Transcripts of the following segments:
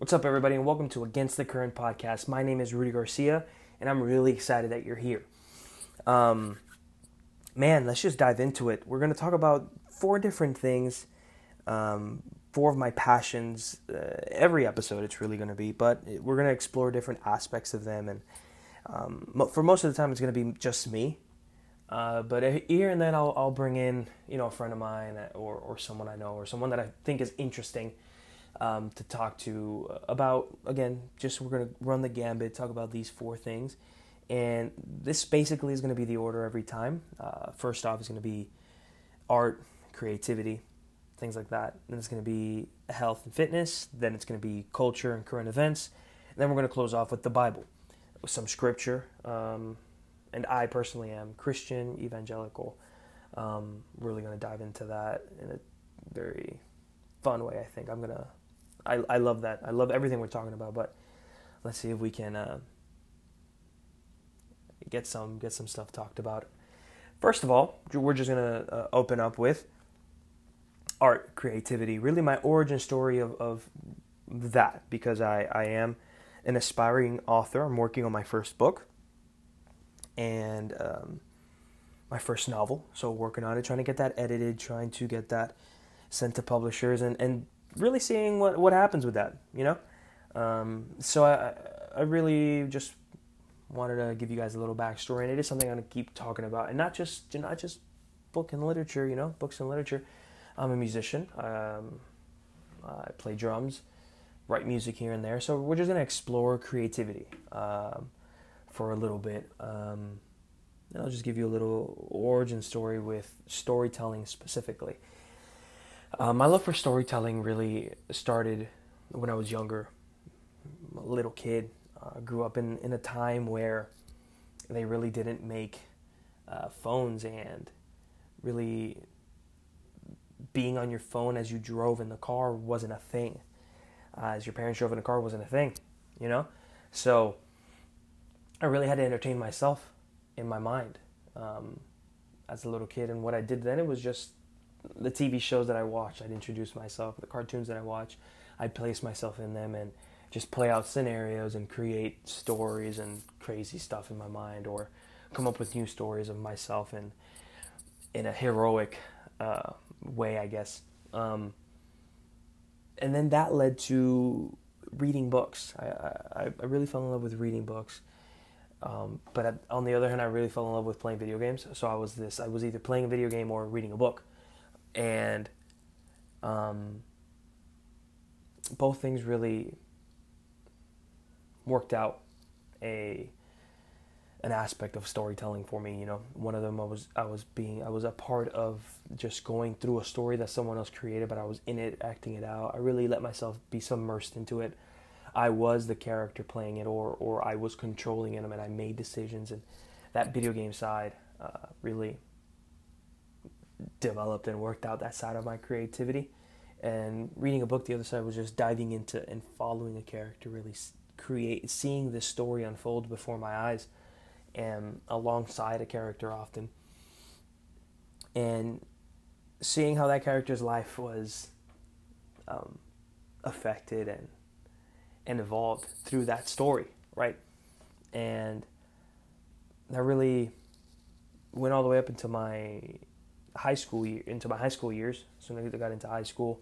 What's up, everybody, and welcome to Against the Current podcast. My name is Rudy Garcia, and I'm really excited that you're here. Um, man, let's just dive into it. We're going to talk about four different things, um, four of my passions. Uh, every episode, it's really going to be, but we're going to explore different aspects of them. And um, for most of the time, it's going to be just me. Uh, but here and then, I'll, I'll bring in, you know, a friend of mine or, or someone I know or someone that I think is interesting um, to talk to about. Again, just we're going to run the gambit, talk about these four things. And this basically is going to be the order every time. Uh, first off is going to be art, creativity, things like that. Then it's going to be health and fitness. Then it's going to be culture and current events. And then we're going to close off with the Bible, with some scripture. Um, and I personally am Christian, evangelical. Um, really going to dive into that in a very fun way. I think I'm gonna. I I love that. I love everything we're talking about. But let's see if we can uh, get some get some stuff talked about. First of all, we're just gonna uh, open up with art, creativity. Really, my origin story of of that because I I am an aspiring author. I'm working on my first book and um, my first novel. So working on it, trying to get that edited, trying to get that sent to publishers, and, and really seeing what, what happens with that. You know, um, so I I really just wanted to give you guys a little backstory, and it is something I'm gonna keep talking about, and not just not just book and literature. You know, books and literature. I'm a musician. Um, I play drums, write music here and there. So we're just gonna explore creativity. Um, for a little bit. Um, and I'll just give you a little origin story with storytelling specifically. Um, my love for storytelling really started when I was younger, a little kid. Uh, grew up in, in a time where they really didn't make uh, phones and really being on your phone as you drove in the car wasn't a thing. Uh, as your parents drove in the car wasn't a thing, you know? So I really had to entertain myself in my mind um, as a little kid. And what I did then, it was just the TV shows that I watched. I'd introduce myself, the cartoons that I watch. I'd place myself in them and just play out scenarios and create stories and crazy stuff in my mind or come up with new stories of myself in, in a heroic uh, way, I guess. Um, and then that led to reading books. I, I, I really fell in love with reading books. Um, but on the other hand, I really fell in love with playing video games. So I was this: I was either playing a video game or reading a book, and um, both things really worked out a an aspect of storytelling for me. You know, one of them I was I was being I was a part of just going through a story that someone else created, but I was in it, acting it out. I really let myself be submersed into it. I was the character playing it, or or I was controlling it, and I made decisions, and that video game side uh, really developed and worked out that side of my creativity. And reading a book, the other side was just diving into and following a character, really create, seeing this story unfold before my eyes, and alongside a character often, and seeing how that character's life was um, affected and and evolved through that story, right? And that really went all the way up into my high school year, into my high school years. So when I got into high school,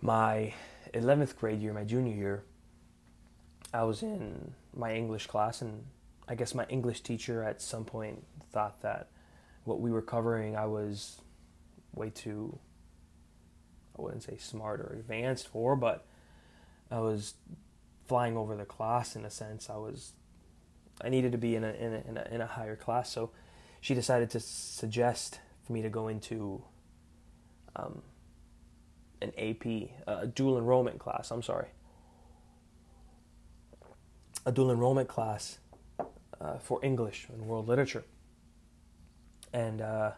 my 11th grade year, my junior year, I was in my English class, and I guess my English teacher at some point thought that what we were covering, I was way too, I wouldn't say smart or advanced for, but I was flying over the class in a sense. I was I needed to be in a in a, in a, in a higher class, so she decided to suggest for me to go into um, an AP, a dual enrollment class. I'm sorry, a dual enrollment class uh, for English and world literature, and uh,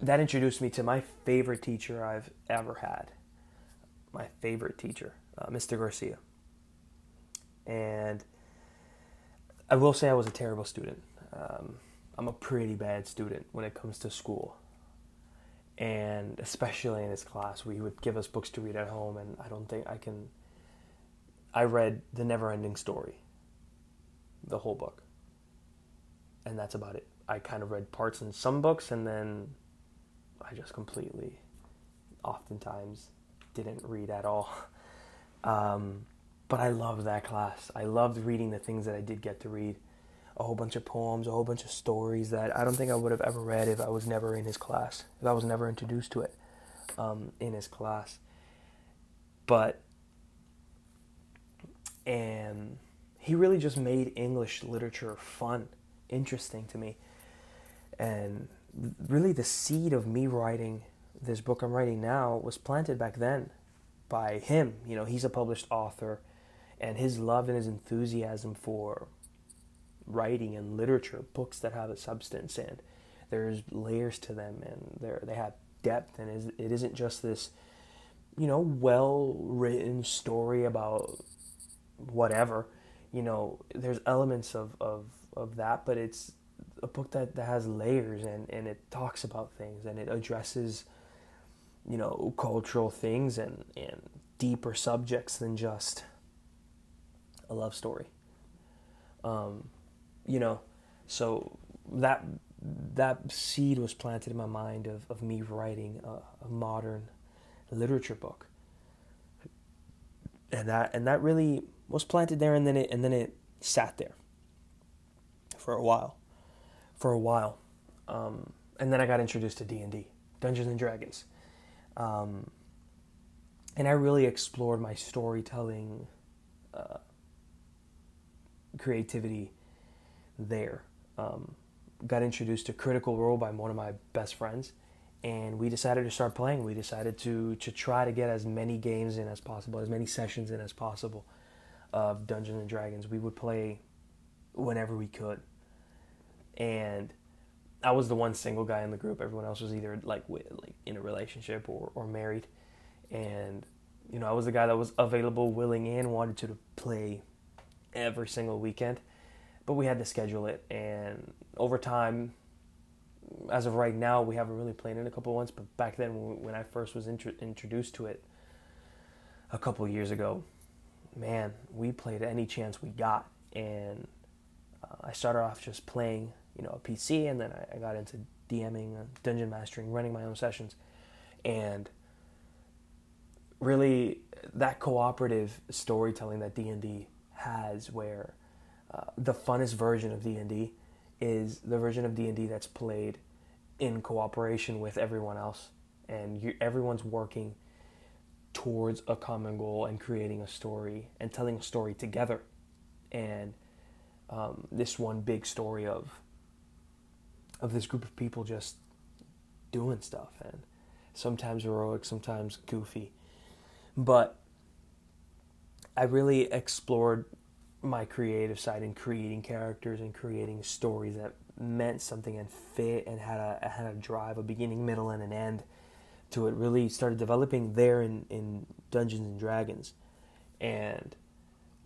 that introduced me to my favorite teacher I've ever had my favorite teacher, uh, Mr. Garcia. And I will say I was a terrible student. Um, I'm a pretty bad student when it comes to school. And especially in this class, he would give us books to read at home, and I don't think I can I read The Never Ending Story, the whole book. And that's about it. I kind of read parts in some books and then I just completely, oftentimes, didn't read at all. Um, but I loved that class. I loved reading the things that I did get to read. A whole bunch of poems, a whole bunch of stories that I don't think I would have ever read if I was never in his class, if I was never introduced to it um, in his class. But, and he really just made English literature fun, interesting to me. And really, the seed of me writing this book I'm writing now was planted back then by him. You know, he's a published author, and his love and his enthusiasm for writing and literature, books that have a substance and there's layers to them and they they have depth and it isn't just this, you know, well written story about whatever. You know, there's elements of, of, of that, but it's a book that, that has layers and, and it talks about things and it addresses you know cultural things and and deeper subjects than just a love story um, you know so that that seed was planted in my mind of, of me writing a, a modern literature book. And that and that really was planted there and then it and then it sat there for a while for a while. Um, and then I got introduced to D&D Dungeons and Dragons. Um, and I really explored my storytelling uh, creativity there. Um, got introduced to Critical Role by one of my best friends, and we decided to start playing. We decided to to try to get as many games in as possible, as many sessions in as possible of Dungeons and Dragons. We would play whenever we could, and I was the one single guy in the group. Everyone else was either like like in a relationship or, or married, and you know I was the guy that was available, willing, and wanted to play every single weekend. But we had to schedule it, and over time, as of right now, we haven't really played in a couple months. But back then, when I first was intro- introduced to it a couple years ago, man, we played any chance we got, and uh, I started off just playing you know a PC, and then I, I got into DMing, uh, dungeon mastering, running my own sessions, and really that cooperative storytelling that D and D has, where the funnest version of D and D is the version of D and D that's played in cooperation with everyone else, and you, everyone's working towards a common goal and creating a story and telling a story together, and um, this one big story of of this group of people just doing stuff and sometimes heroic, sometimes goofy. But I really explored my creative side in creating characters and creating stories that meant something and fit and had a had a drive, a beginning, middle, and an end to it. Really started developing there in, in Dungeons and Dragons. And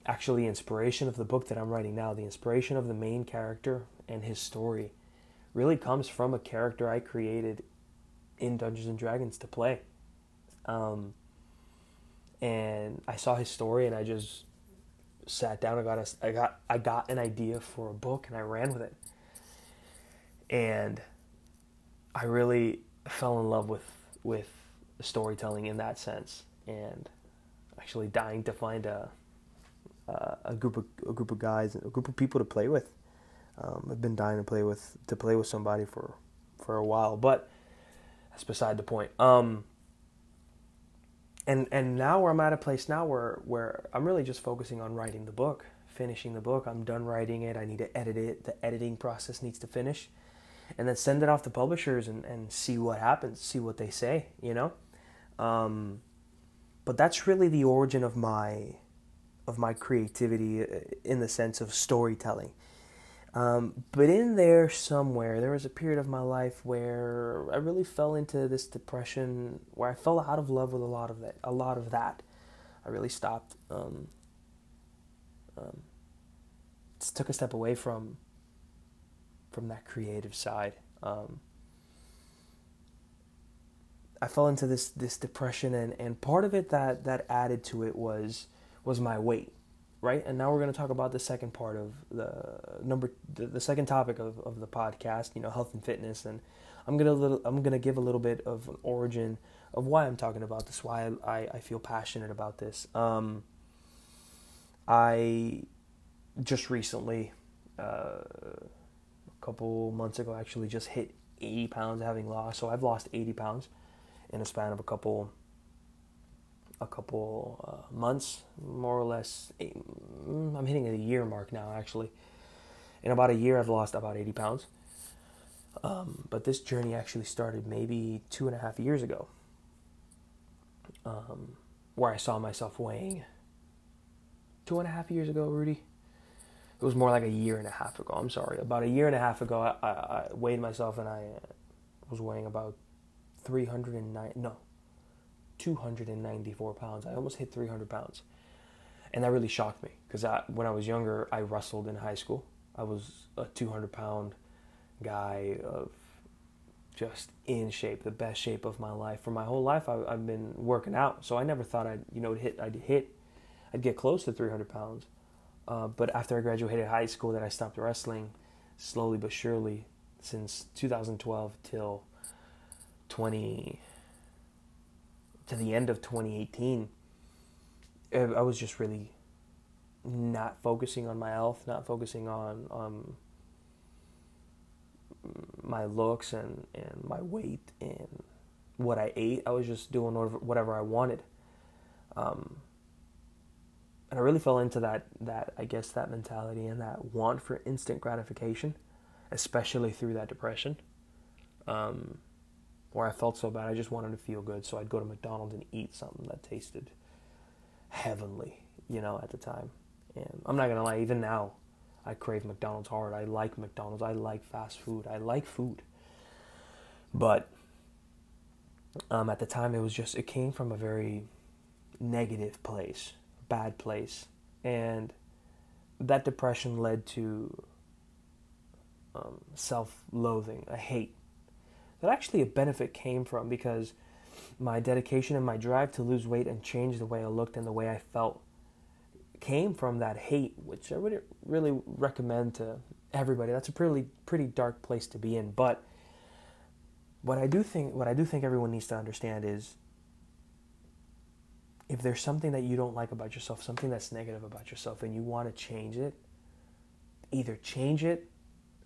actually inspiration of the book that I'm writing now, the inspiration of the main character and his story really comes from a character I created in Dungeons and Dragons to play. Um, and I saw his story, and I just sat down. I got a, I got I got an idea for a book, and I ran with it. And I really fell in love with with storytelling in that sense, and actually dying to find a a group of a group of guys, a group of people to play with um, I've been dying to play with to play with somebody for for a while, but that's beside the point. Um, and and now where I'm at a place now where where I'm really just focusing on writing the book, finishing the book. I'm done writing it. I need to edit it. The editing process needs to finish, and then send it off to publishers and and see what happens, see what they say. You know, um, but that's really the origin of my of my creativity uh, in the sense of storytelling um, but in there somewhere, there was a period of my life where I really fell into this depression, where I fell out of love with a lot of that. A lot of that, I really stopped. Um, um, took a step away from from that creative side. Um, I fell into this this depression, and, and part of it that that added to it was was my weight. Right? And now we're going to talk about the second part of the number, the, the second topic of, of the podcast. You know, health and fitness, and I'm gonna little, I'm gonna give a little bit of an origin of why I'm talking about this, why I, I feel passionate about this. Um, I just recently, uh, a couple months ago, actually just hit 80 pounds having lost. So I've lost 80 pounds in a span of a couple a couple uh, months, more or less. Mm, I'm hitting a year mark now, actually. In about a year, I've lost about 80 pounds. Um, but this journey actually started maybe two and a half years ago, um, where I saw myself weighing. Two and a half years ago, Rudy. It was more like a year and a half ago. I'm sorry. About a year and a half ago, I, I, I weighed myself and I was weighing about 309. No, 294 pounds. I almost hit 300 pounds. And that really shocked me because when I was younger, I wrestled in high school. I was a 200 pound guy of just in shape, the best shape of my life. For my whole life, I, have been working out, so I never thought I'd you know hit I'd hit I'd get close to 300 pounds. Uh, but after I graduated high school, that I stopped wrestling, slowly but surely, since 2012 till 20 to the end of 2018, I was just really not focusing on my health, not focusing on um, my looks and, and my weight and what I ate. I was just doing whatever I wanted. Um, and I really fell into that, that, I guess, that mentality and that want for instant gratification, especially through that depression. Um, where I felt so bad. I just wanted to feel good, so I'd go to McDonald's and eat something that tasted heavenly, you know, at the time. And I'm not gonna lie, even now, I crave McDonald's hard. I like McDonald's. I like fast food. I like food. But um, at the time, it was just it came from a very negative place, bad place, and that depression led to um, self-loathing, a hate that actually a benefit came from because my dedication and my drive to lose weight and change the way I looked and the way I felt came from that hate, which I would really recommend to everybody. That's a pretty pretty dark place to be in, but what I do think what I do think everyone needs to understand is if there's something that you don't like about yourself, something that's negative about yourself and you want to change it, either change it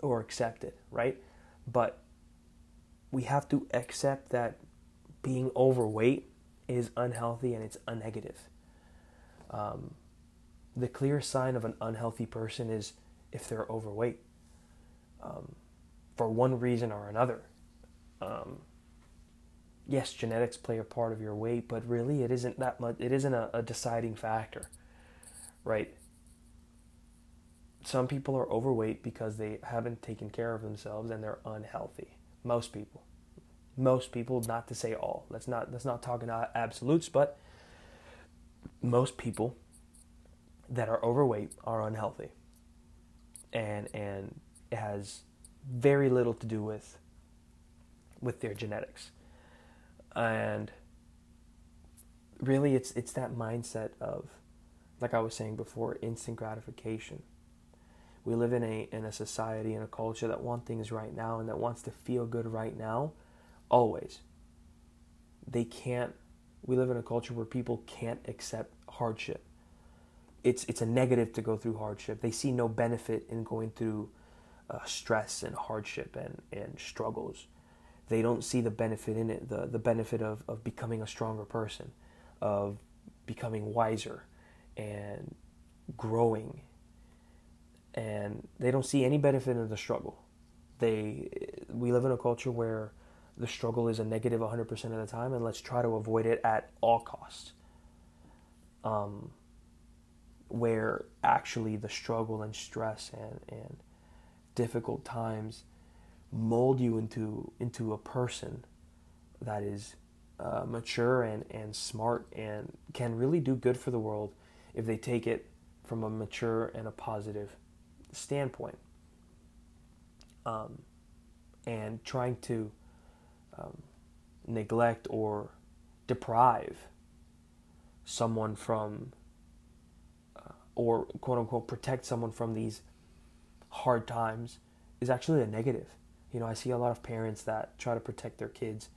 or accept it, right? But we have to accept that being overweight is unhealthy and it's a negative. Um, the clear sign of an unhealthy person is if they're overweight um, for one reason or another. Um, yes, genetics play a part of your weight, but really it isn't that much. It isn't a, a deciding factor, right? Some people are overweight because they haven't taken care of themselves and they're unhealthy. Most people. Most people, not to say all. Let's not let's not talk in absolutes, but most people that are overweight are unhealthy. And and it has very little to do with with their genetics. And really it's it's that mindset of like I was saying before, instant gratification we live in a in a society and a culture that want things right now and that wants to feel good right now always. They can't we live in a culture where people can't accept hardship. It's it's a negative to go through hardship. They see no benefit in going through uh, stress and hardship and and struggles. They don't see the benefit in it the the benefit of of becoming a stronger person of becoming wiser and growing and they don't see any benefit in the struggle. They we live in a culture where the struggle is a negative 100% of the time, and let's try to avoid it at all costs. Um, where actually the struggle and stress and, and difficult times mold you into into a person that is uh, mature and, and smart and can really do good for the world if they take it from a mature and a positive standpoint. Um, and trying to um, neglect or deprive someone from uh, or quote unquote protect someone from these hard times is actually a negative. You know, I see a lot of parents that try to protect their kids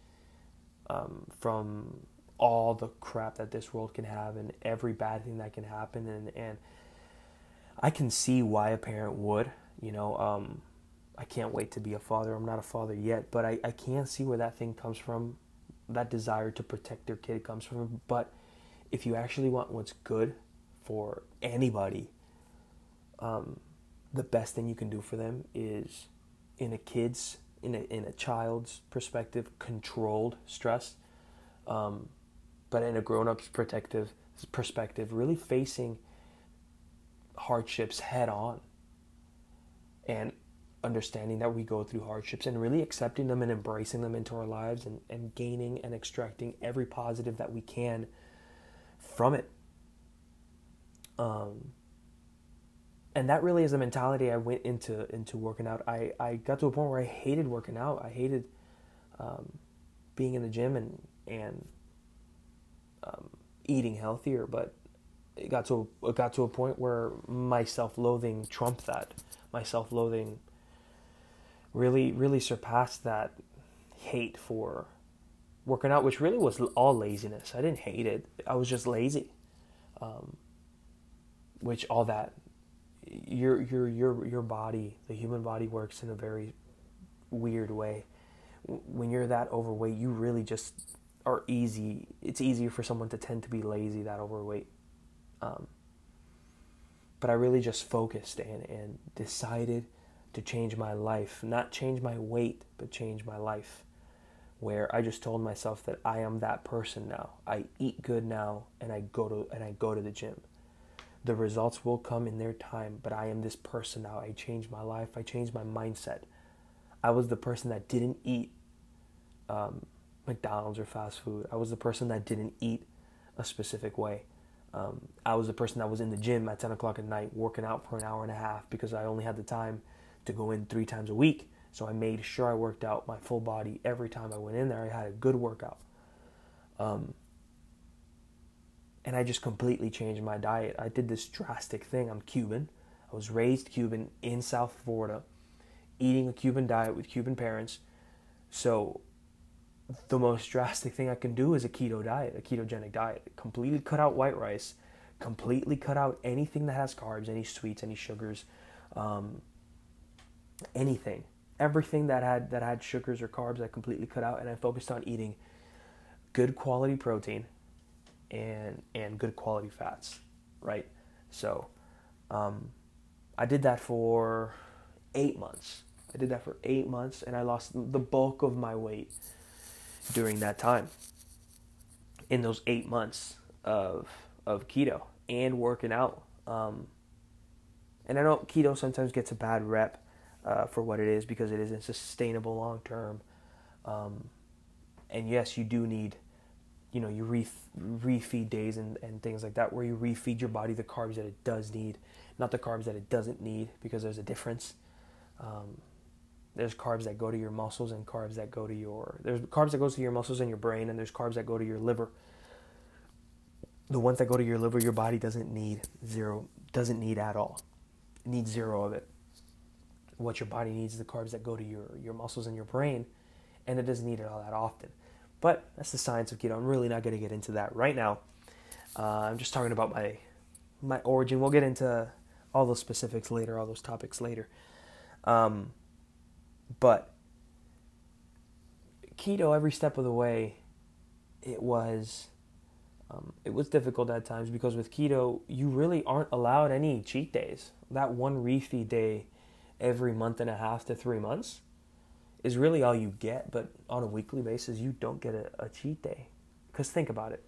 um, from all the crap that this world can have and every bad thing that can happen and and I can see why a parent would you know um, I can't wait to be a father. I'm not a father yet but I, I can see where that thing comes from. That desire to protect their kid comes from. But if you actually want what's good for anybody um, the best thing you can do for them is in a kid's in a, in a child's perspective controlled stress um, but in a grown-up's protective perspective, really facing hardships head on and understanding that we go through hardships and really accepting them and embracing them into our lives and, and gaining and extracting every positive that we can from it. Um, and that really is a mentality I went into into working out. I, I got to a point where I hated working out. I hated um, being in the gym and and um, eating healthier, but it got to it got to a point where my self-loathing trumped that. My self-loathing really really surpassed that hate for working out, which really was all laziness. I didn't hate it. I was just lazy. Um, which all that your your your your body, the human body works in a very weird way. When you're that overweight, you really just are easy. It's easier for someone to tend to be lazy that overweight. Um, but I really just focused and, and decided to change my life, not change my weight, but change my life. Where I just told myself that I am that person now. I eat good now, and I go to and I go to the gym. The results will come in their time, but I am this person now. I changed my life. I changed my mindset. I was the person that didn't eat um, McDonald's or fast food. I was the person that didn't eat a specific way. Um, I was the person that was in the gym at 10 o'clock at night working out for an hour and a half because I only had the time to go in three times a week. So I made sure I worked out my full body every time I went in there. I had a good workout. Um, and I just completely changed my diet. I did this drastic thing. I'm Cuban. I was raised Cuban in South Florida, eating a Cuban diet with Cuban parents. So the most drastic thing I can do is a keto diet, a ketogenic diet. Completely cut out white rice, completely cut out anything that has carbs, any sweets, any sugars, um, anything. Everything that had that had sugars or carbs, I completely cut out, and I focused on eating good quality protein and and good quality fats, right? So, um, I did that for eight months. I did that for eight months, and I lost the bulk of my weight during that time in those eight months of of keto and working out. Um, and I know keto sometimes gets a bad rep uh, for what it is because it isn't sustainable long term. Um, and yes, you do need, you know, you re- refeed days and, and things like that where you refeed your body the carbs that it does need, not the carbs that it doesn't need because there's a difference. Um, there's carbs that go to your muscles and carbs that go to your there's carbs that goes to your muscles and your brain and there's carbs that go to your liver. The ones that go to your liver your body doesn't need zero doesn't need at all. It needs zero of it. What your body needs is the carbs that go to your your muscles and your brain and it doesn't need it all that often. But that's the science of keto. I'm really not going to get into that right now. Uh, i'm just talking about my my origin. We'll get into all those specifics later all those topics later. Um, but keto, every step of the way, it was um, it was difficult at times because with keto, you really aren't allowed any cheat days. That one refeed day every month and a half to three months is really all you get. But on a weekly basis, you don't get a, a cheat day. Because think about it.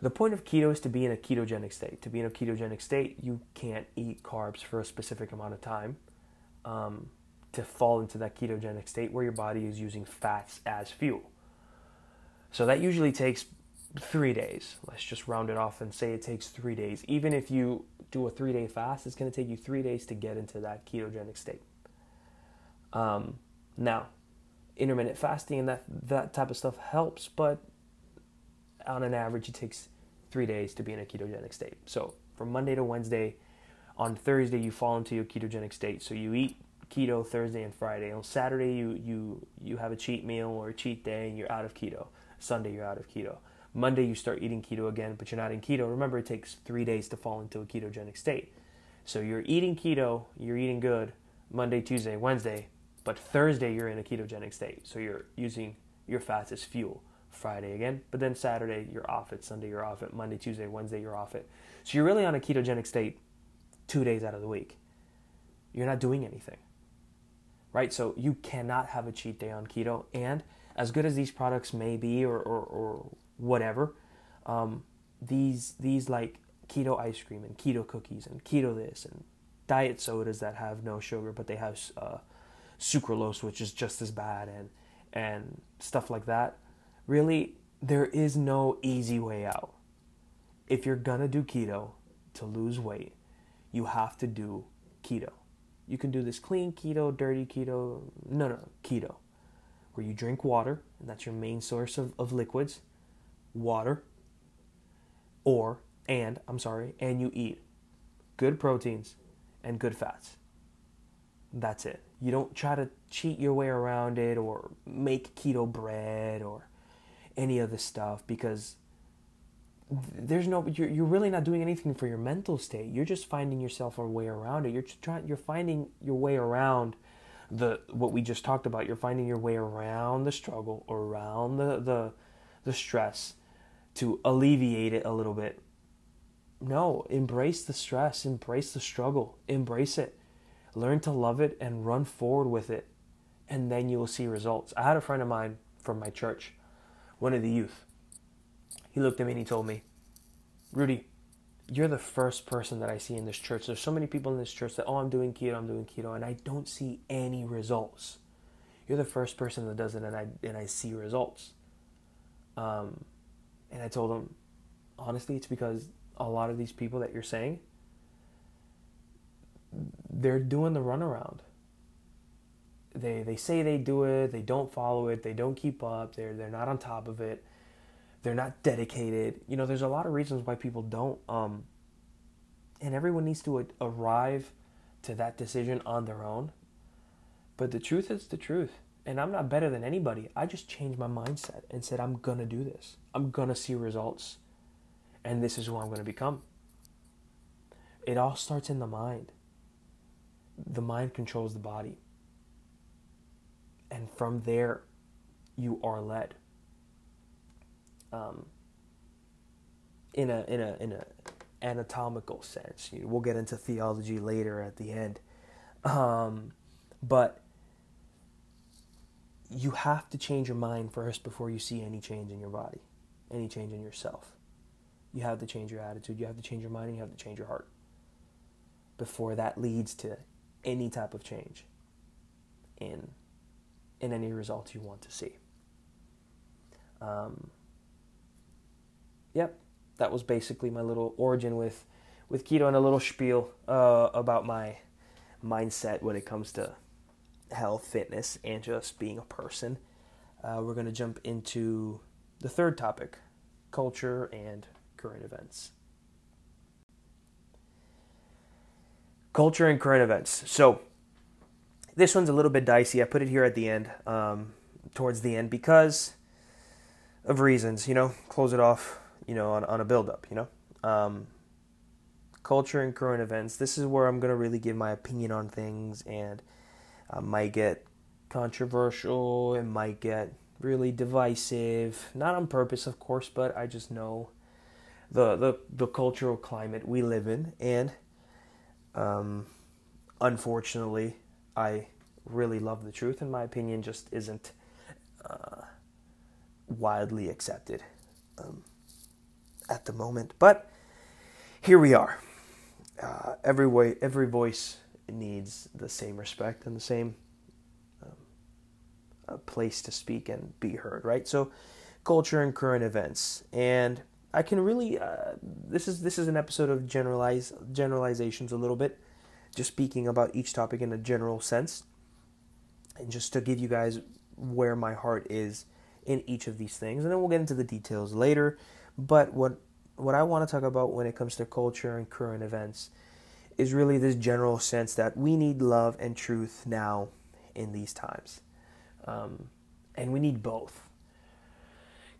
The point of keto is to be in a ketogenic state. To be in a ketogenic state, you can't eat carbs for a specific amount of time. Um, to fall into that ketogenic state where your body is using fats as fuel. So that usually takes three days. Let's just round it off and say it takes three days. Even if you do a three day fast, it's going to take you three days to get into that ketogenic state. Um, now, intermittent fasting and that, that type of stuff helps, but on an average, it takes three days to be in a ketogenic state. So from Monday to Wednesday, on Thursday you fall into your ketogenic state. So you eat keto Thursday and Friday. On Saturday you you you have a cheat meal or a cheat day and you're out of keto. Sunday you're out of keto. Monday you start eating keto again, but you're not in keto. Remember it takes 3 days to fall into a ketogenic state. So you're eating keto, you're eating good Monday, Tuesday, Wednesday, but Thursday you're in a ketogenic state. So you're using your fats as fuel. Friday again, but then Saturday you're off it, Sunday you're off it, Monday, Tuesday, Wednesday you're off it. So you're really on a ketogenic state 2 days out of the week. You're not doing anything. Right? So you cannot have a cheat day on keto. And as good as these products may be or, or, or whatever, um, these these like keto ice cream and keto cookies and keto this and diet sodas that have no sugar but they have uh, sucralose which is just as bad and and stuff like that really there is no easy way out. If you're gonna do keto to lose weight you have to do keto you can do this clean keto dirty keto no no keto where you drink water and that's your main source of, of liquids water or and I'm sorry, and you eat good proteins and good fats. That's it. You don't try to cheat your way around it or make keto bread or any of this stuff because there's no you're, you're really not doing anything for your mental state you're just finding yourself a way around it you're trying you're finding your way around the what we just talked about you're finding your way around the struggle around the the the stress to alleviate it a little bit no, embrace the stress, embrace the struggle, embrace it. Learn to love it and run forward with it, and then you will see results. I had a friend of mine from my church, one of the youth. He looked at me and he told me, Rudy, you're the first person that I see in this church. There's so many people in this church that, oh, I'm doing keto, I'm doing keto, and I don't see any results. You're the first person that does it, and I and I see results. Um, and I told him, honestly, it's because a lot of these people that you're saying, they're doing the runaround. They they say they do it, they don't follow it, they don't keep up, they're they're not on top of it, they're not dedicated. You know, there's a lot of reasons why people don't. Um, and everyone needs to a- arrive to that decision on their own. But the truth is the truth. And I'm not better than anybody. I just changed my mindset and said, I'm going to do this. I'm going to see results and this is who I'm going to become. It all starts in the mind. The mind controls the body. And from there, you are led. Um, in a in a in a anatomical sense. We'll get into theology later at the end, um, but you have to change your mind first before you see any change in your body, any change in yourself you have to change your attitude, you have to change your mind, and you have to change your heart before that leads to any type of change in in any results you want to see. Um, yep, that was basically my little origin with with keto and a little spiel uh, about my mindset when it comes to health, fitness, and just being a person. Uh, we're going to jump into the third topic culture and current events. Culture and current events. So, this one's a little bit dicey. I put it here at the end, um, towards the end, because of reasons, you know, close it off, you know, on, on a build up, you know. Um, culture and current events. This is where I'm going to really give my opinion on things, and I might get controversial, it might get really divisive. Not on purpose, of course, but I just know the the, the cultural climate we live in, and um, unfortunately, I really love the truth, and my opinion just isn't uh, widely accepted um, at the moment. But here we are. Uh, every way, every voice needs the same respect and the same um, place to speak and be heard, right? So, culture and current events, and I can really uh, this is this is an episode of generalize generalizations a little bit, just speaking about each topic in a general sense, and just to give you guys where my heart is in each of these things, and then we'll get into the details later. But what what I want to talk about when it comes to culture and current events is really this general sense that we need love and truth now in these times. Um, and we need both.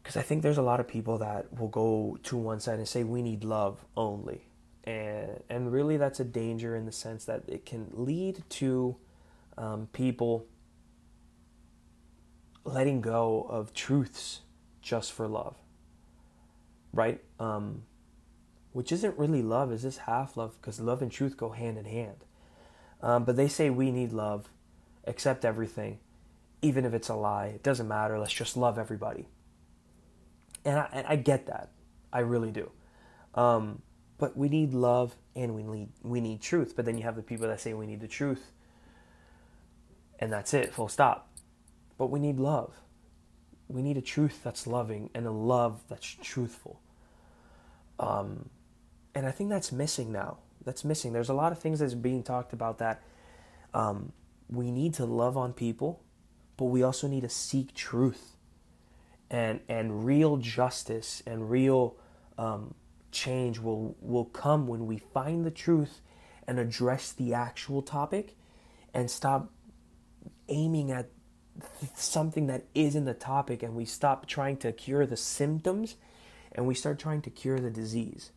Because I think there's a lot of people that will go to one side and say we need love only. And, and really, that's a danger in the sense that it can lead to um, people letting go of truths just for love. Right? Um, which isn't really love, is this half love? Because love and truth go hand in hand. Um, but they say we need love, accept everything, even if it's a lie. It doesn't matter. Let's just love everybody. And I, and I get that. I really do. Um, but we need love and we need we need truth. But then you have the people that say we need the truth, and that's it, full stop. But we need love. We need a truth that's loving and a love that's truthful. Um, and I think that's missing now. That's missing. There's a lot of things that's being talked about that um, we need to love on people, but we also need to seek truth and and real justice and real um, change will will come when we find the truth and address the actual topic and stop aiming at something that isn't the topic and we stop trying to cure the symptoms and we start trying to cure the disease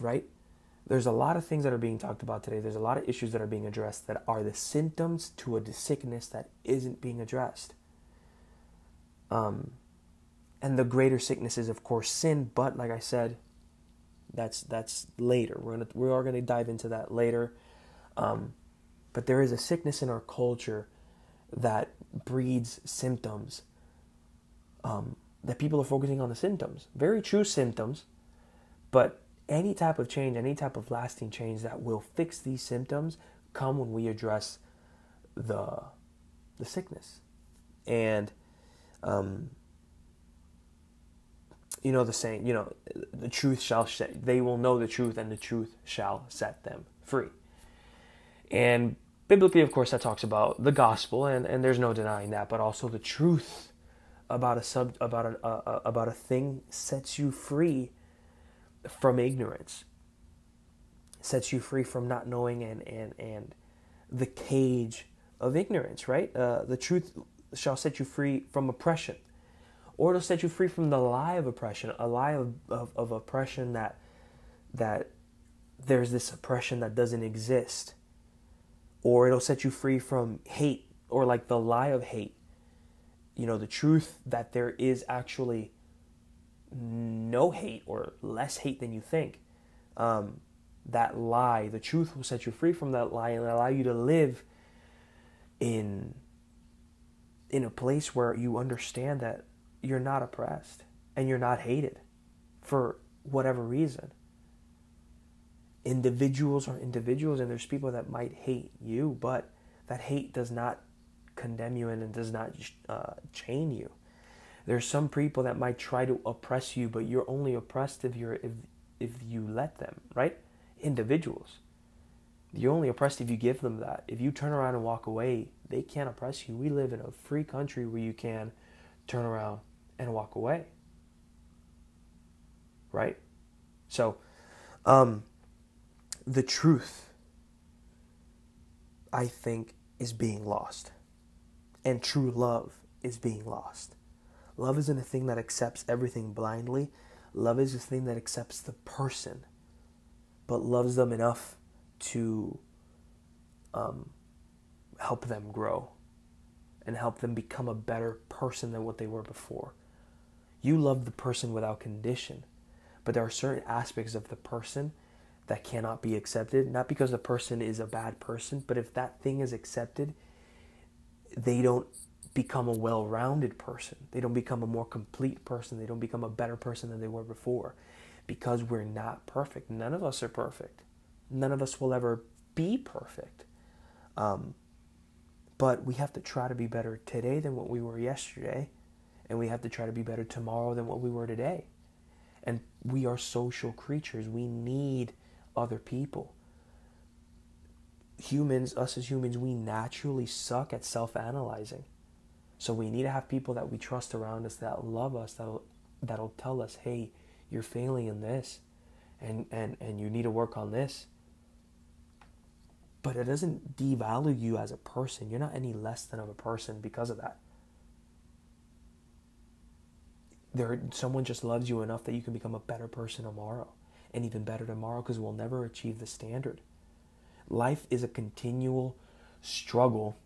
right there's a lot of things that are being talked about today there's a lot of issues that are being addressed that are the symptoms to a sickness that isn't being addressed um, and the greater sickness is, of course, sin. But like I said, that's that's later. We're gonna we are gonna dive into that later. Um, but there is a sickness in our culture that breeds symptoms. Um, that people are focusing on the symptoms, very true symptoms, but any type of change, any type of lasting change that will fix these symptoms, come when we address the the sickness, and um, you know the saying, you know, the truth shall set, they will know the truth and the truth shall set them free. And biblically, of course, that talks about the gospel, and, and there's no denying that, but also the truth about a sub about a, a about a thing sets you free from ignorance, sets you free from not knowing and and and the cage of ignorance. Right, uh, the truth shall set you free from oppression. Or it'll set you free from the lie of oppression, a lie of, of, of oppression that that there's this oppression that doesn't exist. Or it'll set you free from hate or like the lie of hate. You know, the truth that there is actually no hate or less hate than you think. Um, that lie, the truth will set you free from that lie and allow you to live in in a place where you understand that you're not oppressed and you're not hated for whatever reason. Individuals are individuals, and there's people that might hate you, but that hate does not condemn you and it does not uh, chain you. There's some people that might try to oppress you, but you're only oppressed if you're if if you let them, right? Individuals. You're only oppressed if you give them that. If you turn around and walk away, they can't oppress you. We live in a free country where you can turn around and walk away. Right? So, um, the truth, I think, is being lost. And true love is being lost. Love isn't a thing that accepts everything blindly. Love is a thing that accepts the person, but loves them enough to um, help them grow and help them become a better person than what they were before. You love the person without condition, but there are certain aspects of the person that cannot be accepted, not because the person is a bad person, but if that thing is accepted, they don't become a well rounded person. They don't become a more complete person. They don't become a better person than they were before because we're not perfect. None of us are perfect. None of us will ever be perfect. Um, but we have to try to be better today than what we were yesterday. And we have to try to be better tomorrow than what we were today. And we are social creatures. We need other people. Humans, us as humans, we naturally suck at self analyzing. So we need to have people that we trust around us that love us, that'll, that'll tell us, hey, you're failing in this and and and you need to work on this. But it doesn't devalue you as a person. You're not any less than of a person because of that. There someone just loves you enough that you can become a better person tomorrow and even better tomorrow because we'll never achieve the standard life is a continual struggle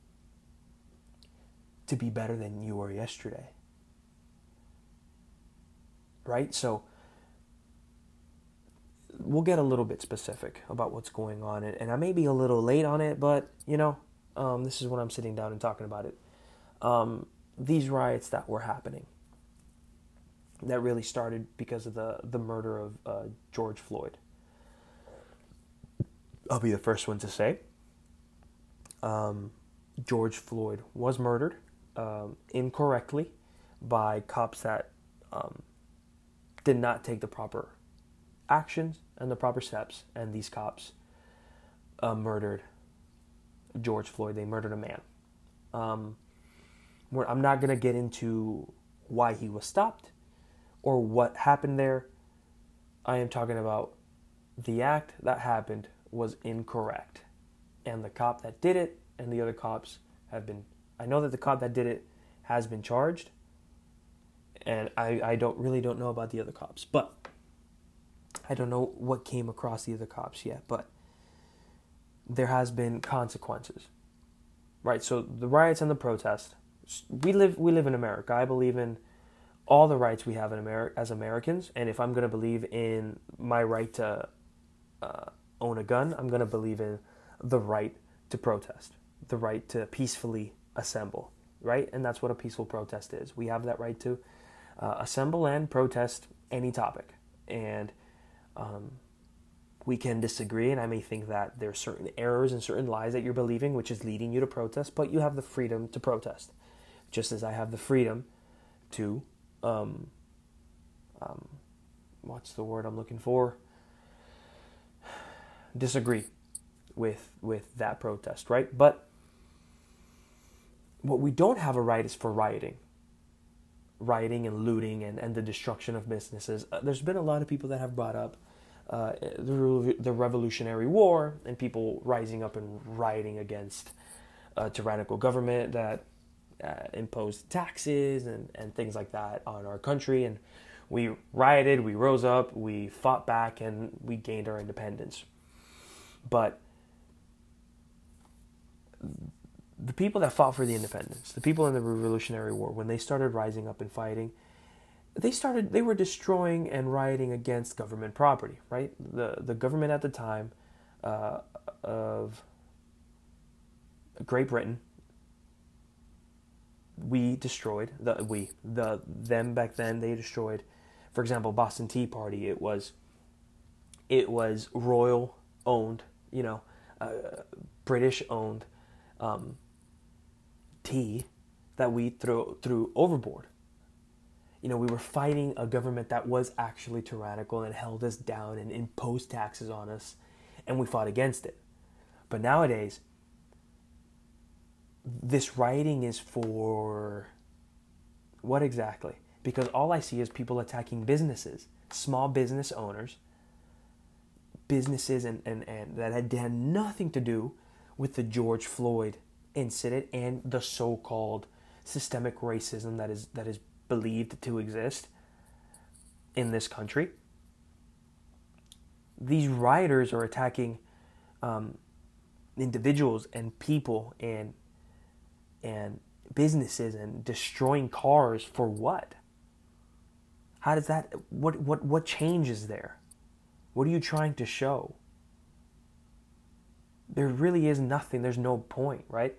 to be better than you were yesterday right so we'll get a little bit specific about what's going on, and, I may be a little late on it, but you know, um, this is when I'm sitting down and talking about it. Um, these riots that were happening, that really started because of the the murder of uh, George Floyd. I'll be the first one to say. Um, George Floyd was murdered um, incorrectly by cops that um, did not take the proper actions and the proper steps, and these cops uh, murdered George Floyd. They murdered a man. Um, I'm not going to get into why he was stopped or what happened there. I am talking about the act that happened was incorrect. And the cop that did it and the other cops have been. I know that the cop that did it has been charged. And I, I don't really don't know about the other cops. But I don't know what came across the other cops yet, but there has been consequences. Right? So the riots and the protest. We live we live in America. I believe in all the rights we have in America as Americans, and if I'm going to believe in my right to uh, own a gun, I'm going to believe in the right to protest, the right to peacefully assemble, right? And that's what a peaceful protest is. We have that right to uh, assemble and protest any topic. And um, we can disagree, and I may think that there are certain errors and certain lies that you're believing, which is leading you to protest, but you have the freedom to protest, just as I have the freedom to, um, um, what's the word I'm looking for? Disagree with with that protest, right? But what we don't have a right is for rioting rioting and looting and, and the destruction of businesses. Uh, there's been a lot of people that have brought up uh, the, the Revolutionary War and people rising up and rioting against a tyrannical government that uh, imposed taxes and, and things like that on our country. And we rioted, we rose up, we fought back, and we gained our independence. But the people that fought for the independence, the people in the Revolutionary War, when they started rising up and fighting, they started they were destroying and rioting against government property. Right, the the government at the time uh, of Great Britain, we destroyed the we the them back then they destroyed. For example, Boston Tea Party. It was it was royal owned, you know, uh, British owned. Um, tea that we threw, threw overboard. You know, we were fighting a government that was actually tyrannical and held us down and imposed taxes on us, and we fought against it. But nowadays, this rioting is for what exactly? Because all I see is people attacking businesses, small business owners, businesses and, and, and that had, nothing to do with the George Floyd incident and the so-called systemic racism that is that is believed to exist in this country. These rioters are attacking um, individuals and people and and businesses and destroying cars for what? How does that what what what changes there? What are you trying to show? There really is nothing. There's no point, right?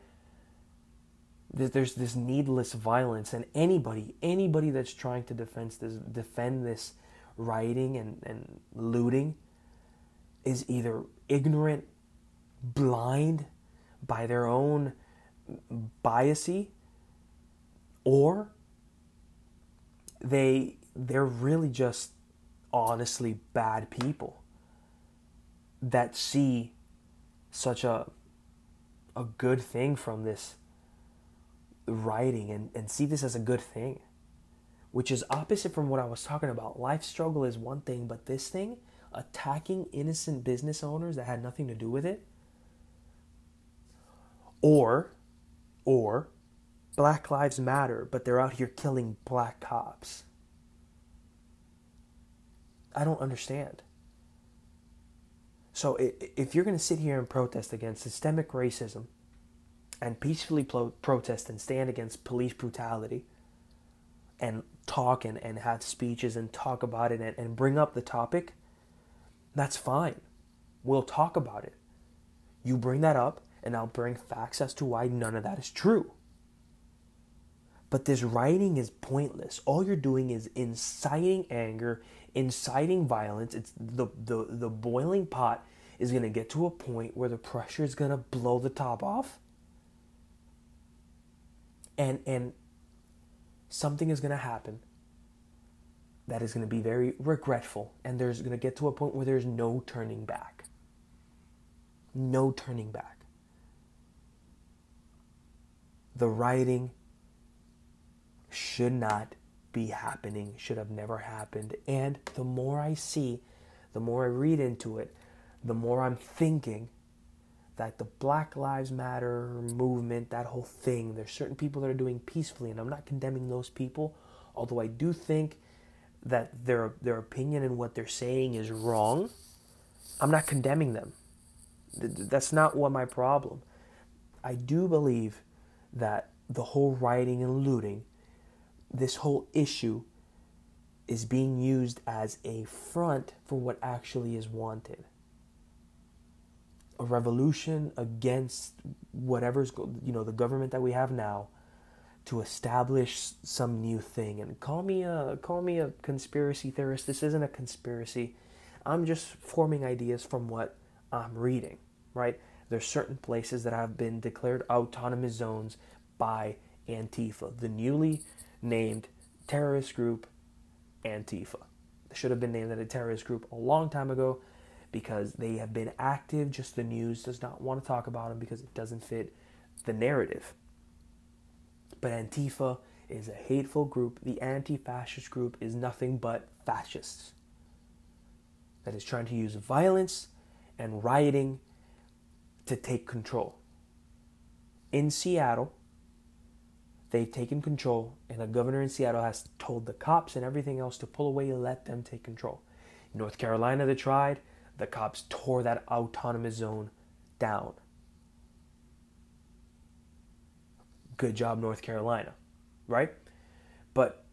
there's this needless violence and anybody anybody that's trying to defend this defend this rioting and, and looting is either ignorant blind by their own biasy or they they're really just honestly bad people that see such a a good thing from this writing and, and see this as a good thing. which is opposite from what I was talking about. Life struggle is one thing, but this thing, attacking innocent business owners that had nothing to do with it, or, or, Black Lives Matter, but they're out here killing black cops. I don't understand. So if you're going to sit here and protest against systemic racism and peacefully pro- protest and stand against police brutality and talk and, and have speeches and talk about it and, and bring up the topic, that's fine. We'll talk about it. You bring that up, and I'll bring facts as to why none of that is true. But this writing is pointless. All you're doing is inciting anger, inciting violence. It's the the, the boiling pot is gonna get to a point where the pressure is gonna blow the top off. And and something is gonna happen that is gonna be very regretful, and there's gonna get to a point where there's no turning back. No turning back. The writing should not be happening, should have never happened. And the more I see, the more I read into it, the more I'm thinking that the Black Lives Matter movement, that whole thing, there's certain people that are doing peacefully, and I'm not condemning those people, although I do think that their their opinion and what they're saying is wrong. I'm not condemning them. That's not what my problem. I do believe that the whole rioting and looting this whole issue is being used as a front for what actually is wanted. A revolution against whatever's you know the government that we have now to establish some new thing. And call me a call me a conspiracy theorist. This isn't a conspiracy. I'm just forming ideas from what i'm reading right? There's certain places that have been declared autonomous zones by antifa. The newly named terrorist group Antifa. They should have been named a terrorist group a long time ago because they have been active, just the news does not want to talk about them because it doesn't fit the narrative. But Antifa is a hateful group. The anti fascist group is nothing but fascists that is trying to use violence and rioting to take control. In Seattle, they've taken control, and the governor in Seattle has told the cops and everything else to pull away and let them take control. In North Carolina, they tried. The cops tore that autonomous zone down. Good job, North Carolina, right? But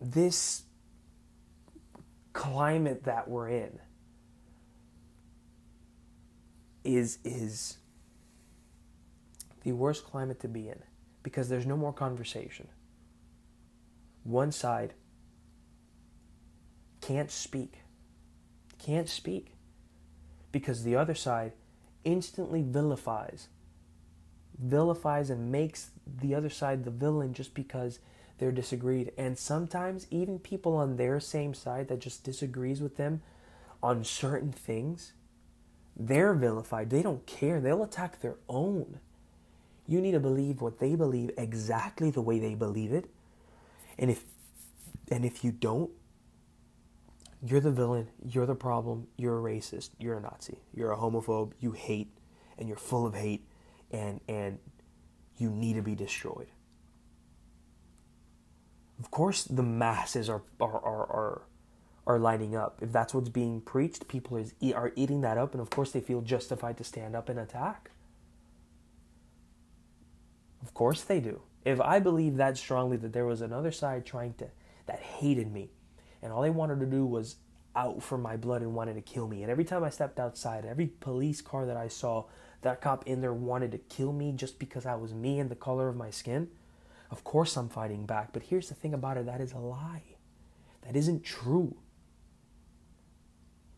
this climate that we're in is is the worst climate to be in because there's no more conversation. One side can't speak, can't speak, because the other side instantly vilifies, vilifies and makes the other side the villain just because they're disagreed. And sometimes even people on their same side that just disagrees with them on certain things, they're vilified. They don't care. They'll attack their own. You need to believe what they believe exactly the way they believe it. And if and if you don't, you're the villain, you're the problem, you're a racist, you're a Nazi, you're a homophobe, you hate and you're full of hate and and you need to be destroyed. Of course the masses are are are, are are lining up. If that's what's being preached, people is, are eating that up, and of course they feel justified to stand up and attack. Of course they do. If I believe that strongly that there was another side trying to that hated me and all they wanted to do was out for my blood and wanted to kill me. And every time I stepped outside, every police car that I saw, that cop in there wanted to kill me just because I was me and the color of my skin. Of course I'm fighting back, but here's the thing about it, that is a lie. That isn't true.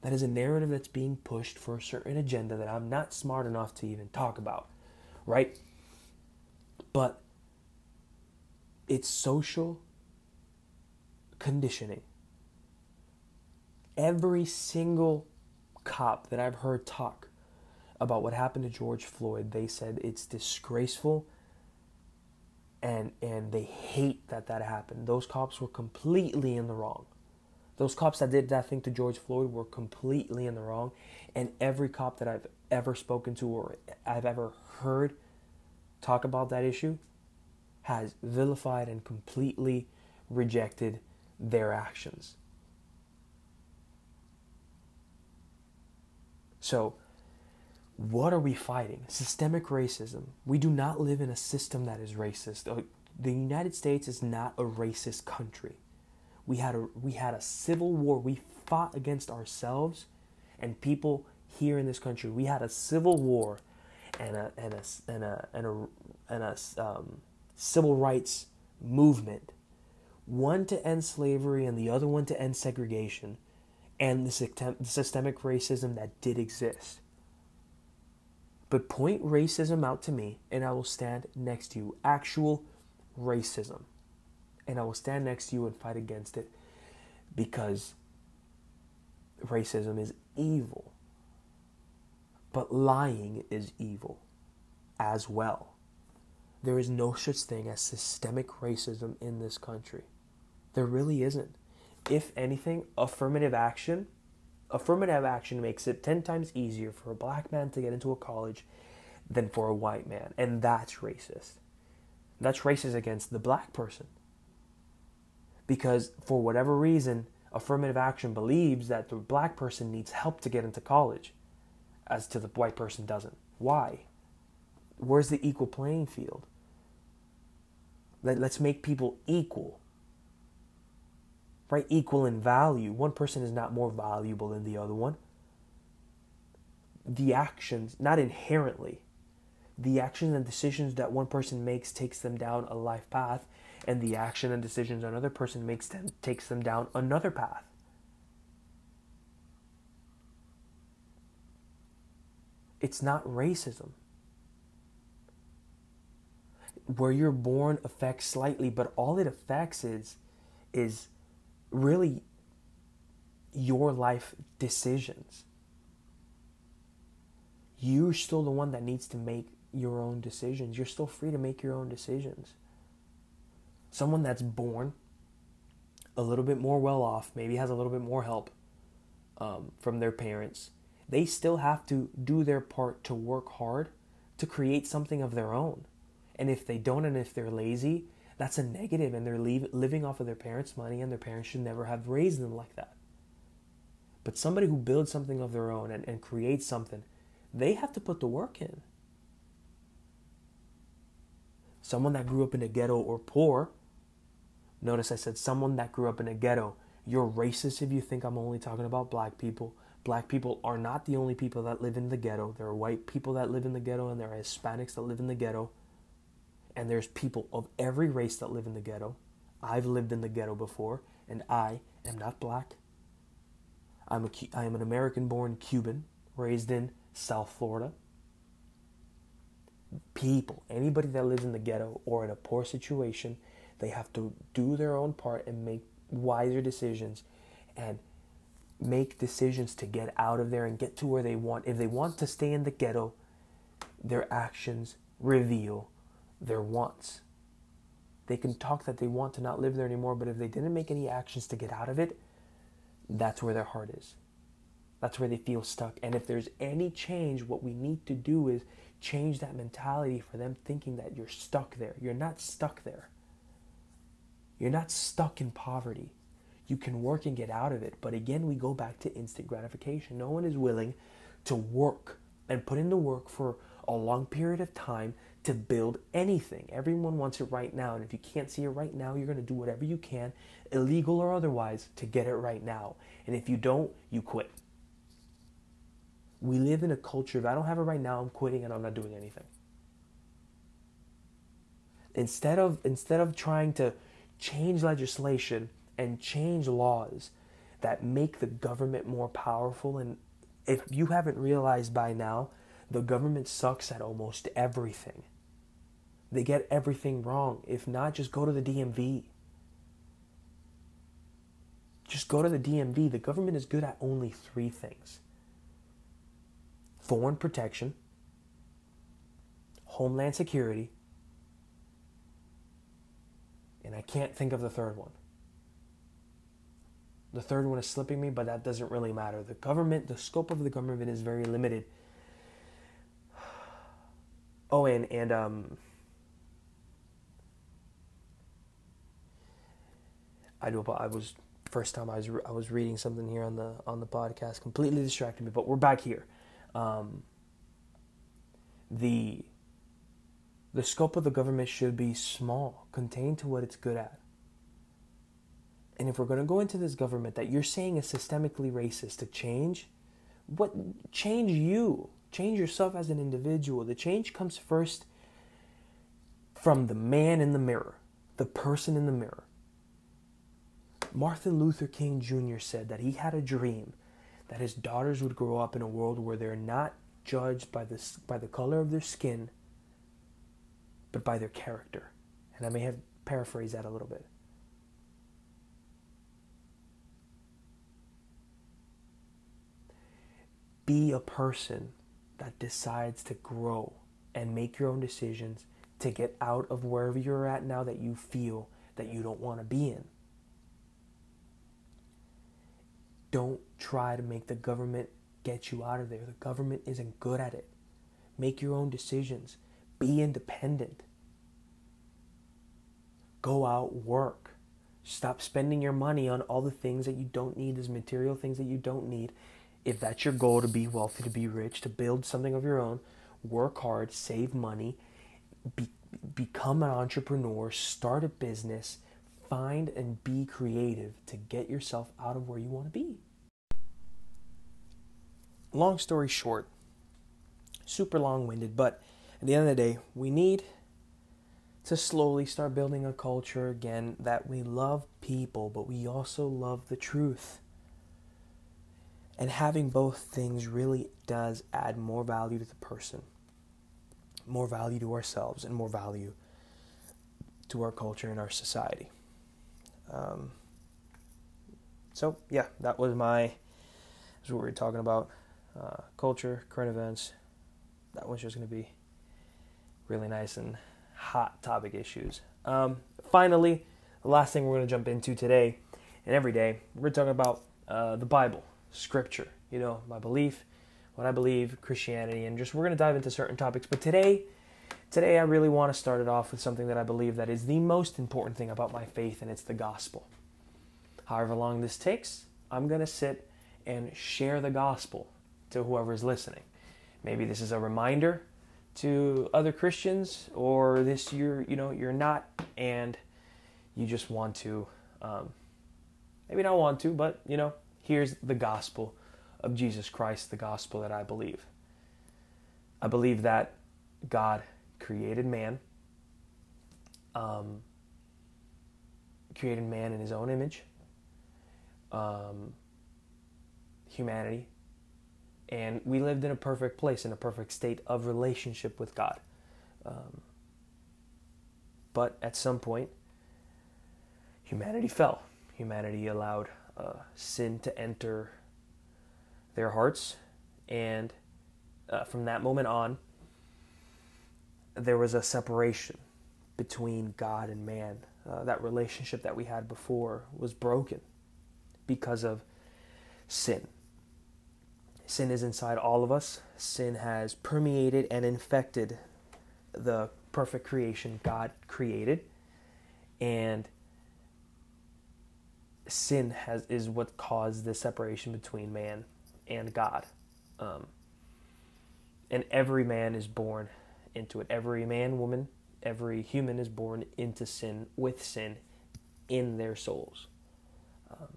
That is a narrative that's being pushed for a certain agenda that I'm not smart enough to even talk about. Right? But it's social conditioning. Every single cop that I've heard talk about what happened to George Floyd, they said it's disgraceful and and they hate that that happened. Those cops were completely in the wrong. Those cops that did that thing to George Floyd were completely in the wrong, and every cop that I've ever spoken to or I've ever heard talk about that issue has vilified and completely rejected their actions. So, what are we fighting? Systemic racism. We do not live in a system that is racist. The United States is not a racist country. We had a we had a civil war. We fought against ourselves and people here in this country. We had a civil war and a and a and a and a, and a um, civil rights movement. One to end slavery and the other one to end segregation and the systemic racism that did exist. But point racism out to me, and I will stand next to you. Actual racism. And I will stand next to you and fight against it because racism is evil. But lying is evil as well. There is no such thing as systemic racism in this country. There really isn't. If anything, affirmative action affirmative action makes it 10 times easier for a black man to get into a college than for a white man. And that's racist. That's racist against the black person. Because for whatever reason, affirmative action believes that the black person needs help to get into college, as to the white person doesn't. Why? Where's the equal playing field? Let, let's make people equal right? Equal in value. One person is not more valuable than the other one. The actions, not inherently, the actions and decisions that one person makes takes them down a life path, and the action and decisions another person makes them takes them down another path. It's not racism. Where you're born affects slightly, but all it affects is is really your life decisions. You're still the one that needs to make your own decisions. You're still free to make your own decisions. Someone that's born a little bit more well off, maybe has a little bit more help um, from their parents, they still have to do their part to work hard to create something of their own. And if they don't, and if they're lazy, that's a negative and they're leave, living off of their parents' money and their parents should never have raised them like that. But somebody who builds something of their own and, and creates something, they have to put the work in. Someone that grew up in a ghetto or poor, notice I said someone that grew up in a ghetto. You're racist if you think I'm only talking about black people. Black people are not the only people that live in the ghetto. There are white people that live in the ghetto and there are Hispanics that live in the ghetto and there's people of every race that live in the ghetto. I've lived in the ghetto before, and I am not black. I'm a, I am an American-born Cuban, raised in South Florida. People, anybody that lives in the ghetto or in a poor situation, they have to do their own part and make wiser decisions and make decisions to get out of there and get to where they want. If they want to stay in the ghetto, their actions reveal their wants. They can talk that they want to not live there anymore, but if they didn't make any actions to get out of it, that's where their heart is. That's where they feel stuck. And if there's any change, what we need to do is change that mentality for them thinking that you're stuck there. You're not stuck there. You're not stuck in poverty. You can work and get out of it. But again, we go back to instant gratification. No one is willing to work and put in the work for a long period of time to build anything. Everyone wants it right now. And if you can't see it right now, you're going to do whatever you can, illegal or otherwise, to get it right now. And if you don't, you quit. We live in a culture of I don't have it right now, I'm quitting and I'm not doing anything. Instead of instead of trying to change legislation and change laws that make the government more powerful and if you haven't realized by now, the government sucks at almost everything. They get everything wrong. If not, just go to the DMV. Just go to the DMV. The government is good at only three things foreign protection, homeland security, And I can't think of the third one. The third one is slipping me, but that doesn't really matter. The government, the scope of the government is very limited. Oh, and and um, I do. I was first time I was I was reading something here on the on the podcast, completely distracted me. But we're back here. Um, the the scope of the government should be small, contained to what it's good at. And if we're going to go into this government that you're saying is systemically racist to change, what change you, change yourself as an individual. The change comes first from the man in the mirror, the person in the mirror. Martin Luther King Jr. said that he had a dream that his daughters would grow up in a world where they're not judged by the, by the color of their skin, but by their character. And I may have paraphrased that a little bit. Be a person that decides to grow and make your own decisions to get out of wherever you're at now that you feel that you don't want to be in. Don't try to make the government get you out of there. The government isn't good at it. Make your own decisions. Be independent. Go out, work. Stop spending your money on all the things that you don't need, these material things that you don't need. If that's your goal to be wealthy, to be rich, to build something of your own, work hard, save money, be, become an entrepreneur, start a business, find and be creative to get yourself out of where you want to be long story short, super long winded, but at the end of the day, we need to slowly start building a culture again that we love people, but we also love the truth. And having both things really does add more value to the person, more value to ourselves, and more value to our culture and our society. Um, so, yeah, that was my, that's what we were talking about uh, culture, current events. That one's just going to be really nice and hot topic issues. Um, finally, the last thing we're going to jump into today and every day, we're talking about uh, the Bible, Scripture. You know, my belief, what I believe, Christianity, and just we're going to dive into certain topics. But today, today I really want to start it off with something that I believe that is the most important thing about my faith, and it's the gospel. However long this takes, I'm going to sit and share the gospel to whoever is listening. Maybe this is a reminder to other Christians, or this you're you know you're not, and you just want to, um, maybe not want to, but you know here's the gospel of Jesus Christ, the gospel that I believe. I believe that God created man, um, created man in His own image. Um, humanity and we lived in a perfect place, in a perfect state of relationship with God. Um, but at some point, humanity fell. Humanity allowed uh, sin to enter their hearts, and uh, from that moment on, there was a separation between God and man. Uh, that relationship that we had before was broken because of sin. Sin is inside all of us. Sin has permeated and infected the perfect creation God created. And sin has is what caused the separation between man and God. Um, and every man is born into it. Every man, woman, every human is born into sin with sin in their souls. Um,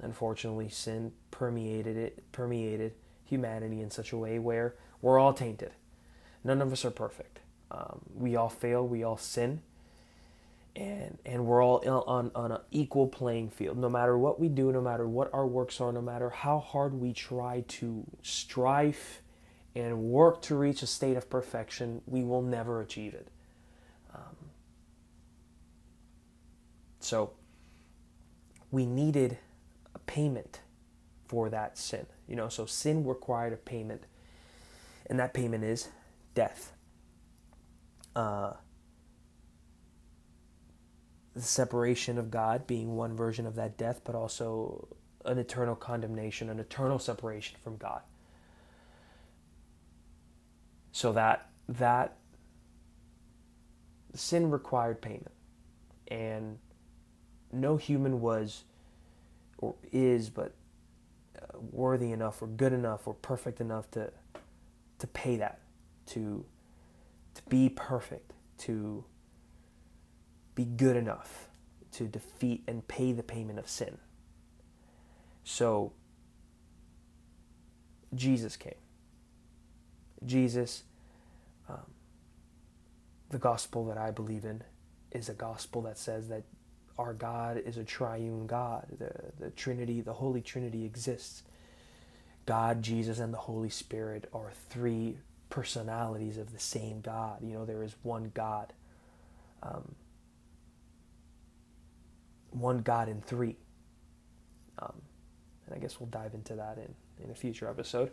Unfortunately, sin permeated it, permeated humanity in such a way where we're all tainted. None of us are perfect. Um, we all fail. We all sin, and and we're all on on an equal playing field. No matter what we do, no matter what our works are, no matter how hard we try to strive and work to reach a state of perfection, we will never achieve it. Um, so we needed a payment for that sin. You know, so sin required a payment, and that payment is death. Uh, the separation of God being one version of that death, but also an eternal condemnation, an eternal separation from God. So that that sin required payment, and no human was or is, but uh, worthy enough or good enough or perfect enough to to pay that, to to be perfect, to be good enough to defeat and pay the payment of sin. So Jesus came. Jesus, um, the gospel that I believe in, is a gospel that says that our God is a triune God. The, the Trinity, the Holy Trinity exists. God, Jesus, and the Holy Spirit are three personalities of the same God. You know, there is one God. Um, one God in three. Um, and I guess we'll dive into that in, in a future episode.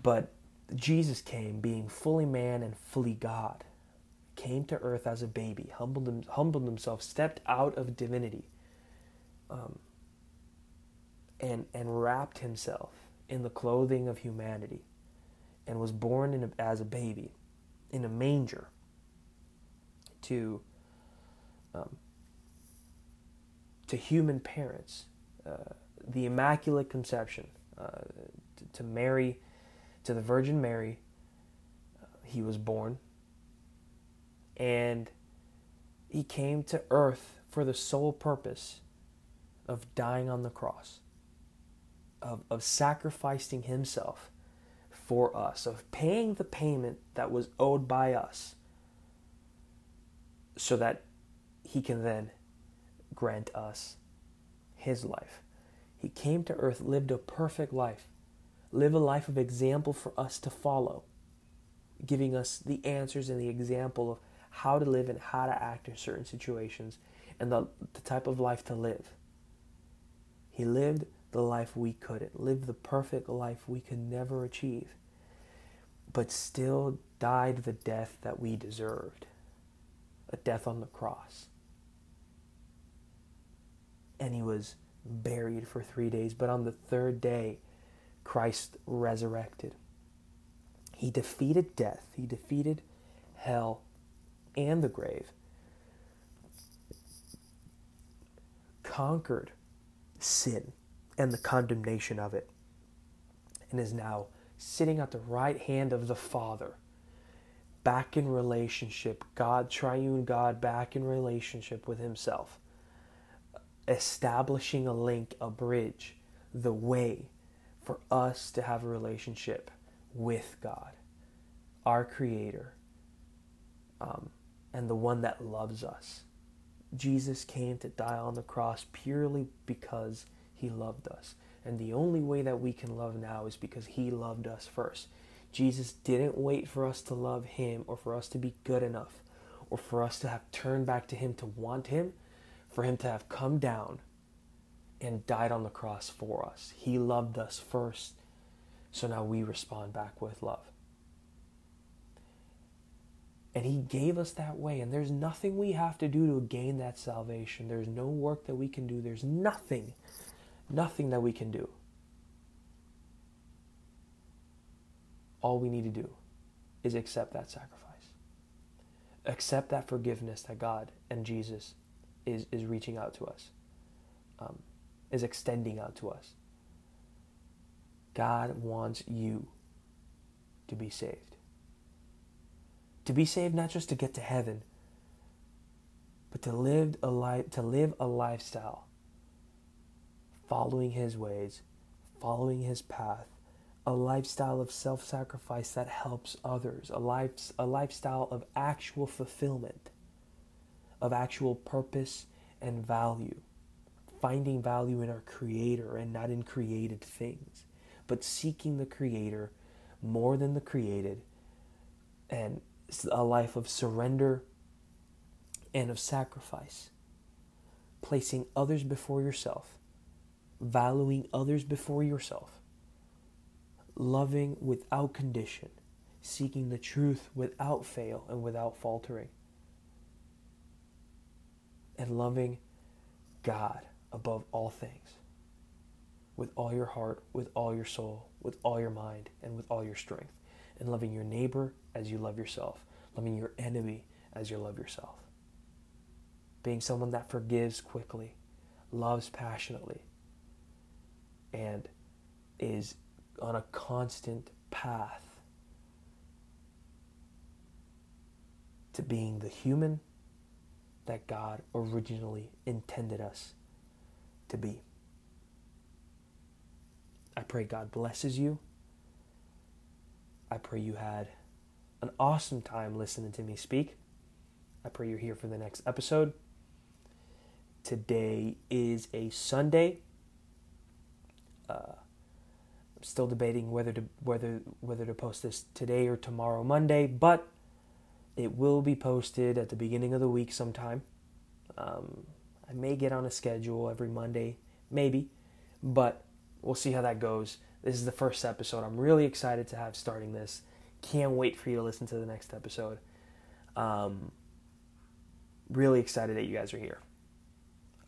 But Jesus came being fully man and fully God came to earth as a baby, humbled, him, humbled himself, stepped out of divinity, um, and, and wrapped himself in the clothing of humanity, and was born a, as a baby in a manger to, um, to human parents. Uh, the Immaculate Conception, uh, to, to Mary, to the Virgin Mary, uh, he was born and he came to earth for the sole purpose of dying on the cross, of, of sacrificing himself for us, of paying the payment that was owed by us, so that he can then grant us his life. He came to earth, lived a perfect life, live a life of example for us to follow, giving us the answers and the example of how to live and how to act in certain situations and the, the type of life to live. He lived the life we couldn't, lived the perfect life we could never achieve, but still died the death that we deserved a death on the cross. And he was buried for three days, but on the third day, Christ resurrected. He defeated death, he defeated hell and the grave, conquered sin and the condemnation of it, and is now sitting at the right hand of the Father, back in relationship, God, triune God, back in relationship with Himself, establishing a link, a bridge, the way for us to have a relationship with God, our Creator. Um, and the one that loves us. Jesus came to die on the cross purely because he loved us. And the only way that we can love now is because he loved us first. Jesus didn't wait for us to love him or for us to be good enough or for us to have turned back to him to want him, for him to have come down and died on the cross for us. He loved us first. So now we respond back with love. And He gave us that way. And there's nothing we have to do to gain that salvation. There's no work that we can do. There's nothing, nothing that we can do. All we need to do is accept that sacrifice. Accept that forgiveness that God and Jesus is, is reaching out to us, um, is extending out to us. God wants you to be saved. To be saved not just to get to heaven, but to live a life to live a lifestyle following his ways, following his path, a lifestyle of self-sacrifice that helps others, a life a lifestyle of actual fulfillment, of actual purpose and value, finding value in our creator and not in created things, but seeking the creator more than the created and a life of surrender and of sacrifice, placing others before yourself, valuing others before yourself, loving without condition, seeking the truth without fail and without faltering. And loving God above all things with all your heart, with all your soul, with all your mind, and with all your strength, and loving your neighbor as you love yourself, loving your enemy as you love yourself. Being someone that forgives quickly, loves passionately, and is on a constant path to being the human that God originally intended us to be. I pray God blesses you. I pray you had an awesome time listening to me speak. I pray you're here for the next episode. Today is a Sunday. Uh, I'm still debating whether to whether whether to post this today or tomorrow Monday, but it will be posted at the beginning of the week sometime. Um, I may get on a schedule every Monday, maybe, but we'll see how that goes. This is the first episode. I'm really excited to have starting this. Can't wait for you to listen to the next episode. Um, really excited that you guys are here.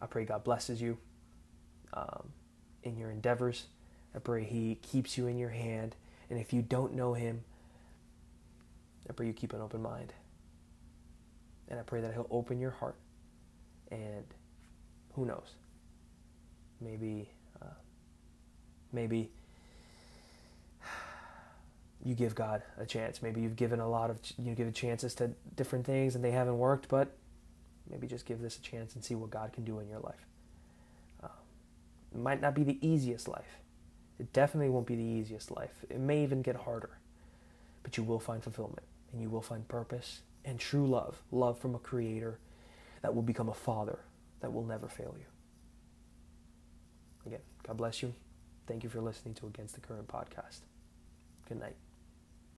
I pray God blesses you um, in your endeavors. I pray He keeps you in your hand. And if you don't know Him, I pray you keep an open mind. And I pray that He'll open your heart. And who knows? Maybe, uh, maybe you give God a chance. Maybe you've given a lot of you give chances to different things and they haven't worked, but maybe just give this a chance and see what God can do in your life. Uh, it might not be the easiest life. It definitely won't be the easiest life. It may even get harder, but you will find fulfillment and you will find purpose and true love, love from a creator that will become a father that will never fail you. Again, God bless you. Thank you for listening to Against the Current podcast. Good night.